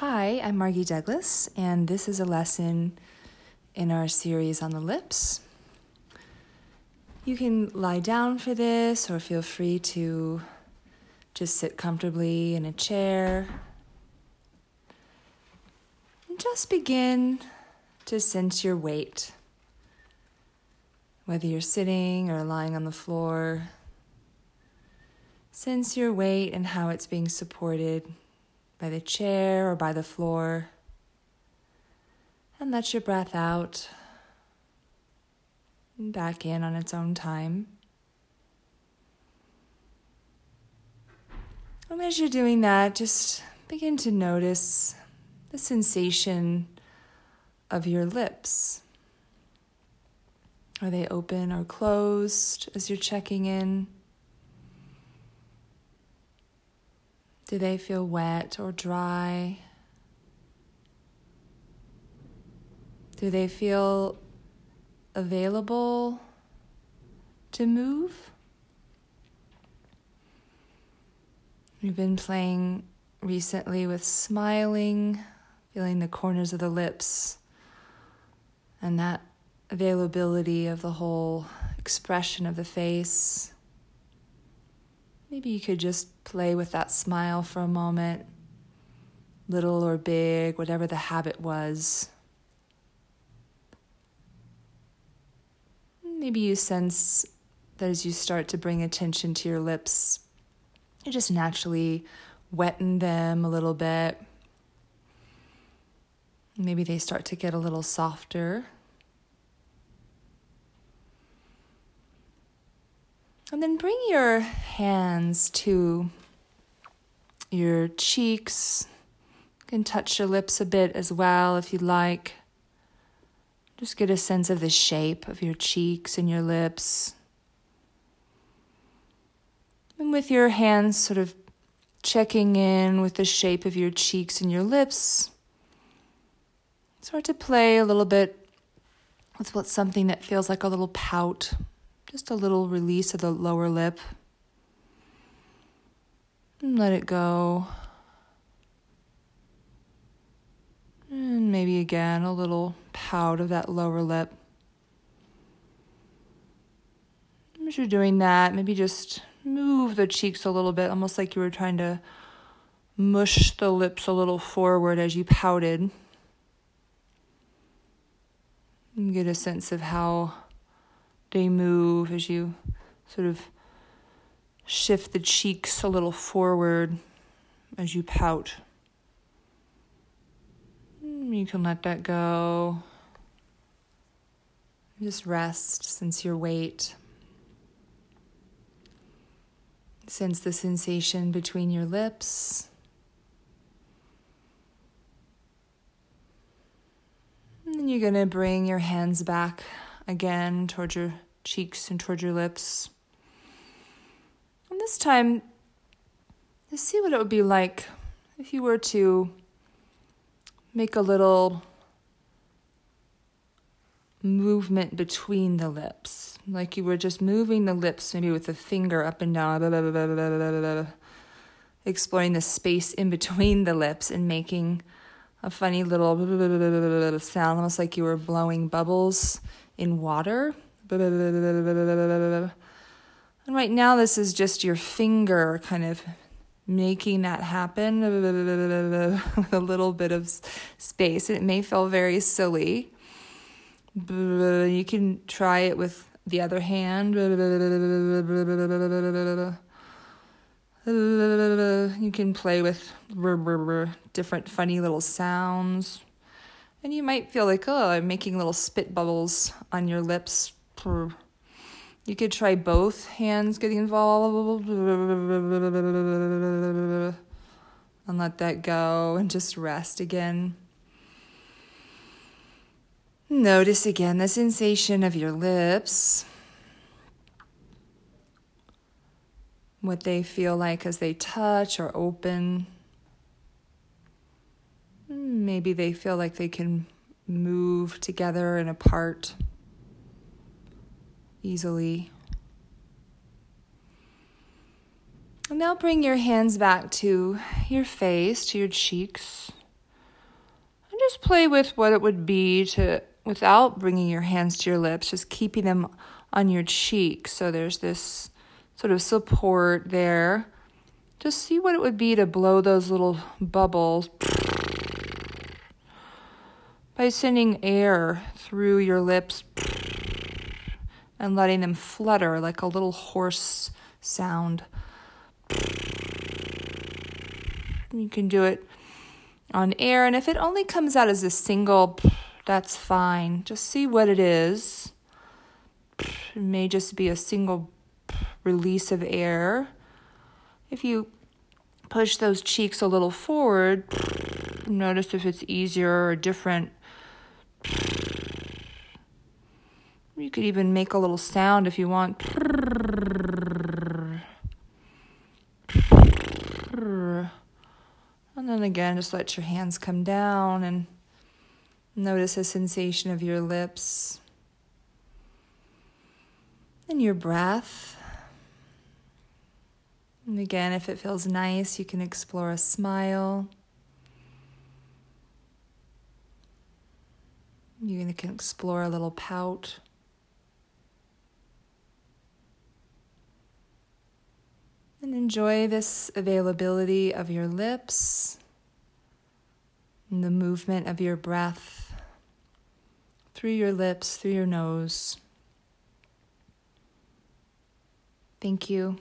Hi, I'm Margi Douglas, and this is a lesson in our series on the lips. You can lie down for this or feel free to just sit comfortably in a chair. And just begin to sense your weight, whether you're sitting or lying on the floor. Sense your weight and how it's being supported by the chair or by the floor. And let your breath out and back in on its own time. And as you're doing that, just begin to notice the sensation of your lips. Are they open or closed as you're checking in? Do they feel wet or dry? Do they feel available to move? We've been playing recently with smiling, feeling the corners of the lips, and that availability of the whole expression of the face. Maybe you could just play with that smile for a moment, little or big, whatever the habit was. Maybe you sense that as you start to bring attention to your lips, you just naturally wetten them a little bit. Maybe they start to get a little softer. And then bring your hands to your cheeks. You can touch your lips a bit as well if you'd like. Just get a sense of the shape of your cheeks and your lips. And with your hands sort of checking in with the shape of your cheeks and your lips, start to play a little bit with what's something that feels like a little pout just a little release of the lower lip. And let it go. And maybe again a little pout of that lower lip. As you're doing that, maybe just move the cheeks a little bit, almost like you were trying to mush the lips a little forward as you pouted. And get a sense of how they move as you sort of shift the cheeks a little forward as you pout. Mm, you can let that go. Just rest, sense your weight. Sense the sensation between your lips. And then you're going to bring your hands back again towards your cheeks and towards your lips. And this time, let's see what it would be like if you were to make a little movement between the lips. Like you were just moving the lips, maybe with a finger up and down, blah, blah, blah, exploring the space in between the lips and making a funny little sound, almost like you were blowing bubbles in water. And right now, this is just your finger kind of making that happen with a little bit of space. It may feel very silly. You can try it with the other hand. You can play with different funny little sounds. And you might feel like, oh, I'm making little spit bubbles on your lips. You could try both hands getting involved and let that go and just rest again. Notice again the sensation of your lips, what they feel like as they touch or open. Hmm, maybe they feel like they can move together and apart easily. And now bring your hands back to your face, to your cheeks. And just play with what it would be to, without bringing your hands to your lips, just keeping them on your cheek. So there's this sort of support there. Just see what it would be to blow those little bubbles by sending air through your lips and letting them flutter like a little horse sound. You can do it on air, and if it only comes out as a single, that's fine. Just see what it is. It may just be a single release of air. If you push those cheeks a little forward, notice if it's easier or different. You could even make a little sound if you want. And then again, just let your hands come down and notice the sensation of your lips and your breath. And again, if it feels nice, you can explore a smile. You can explore a little pout. And enjoy this availability of your lips and the movement of your breath through your lips, through your nose. Thank you.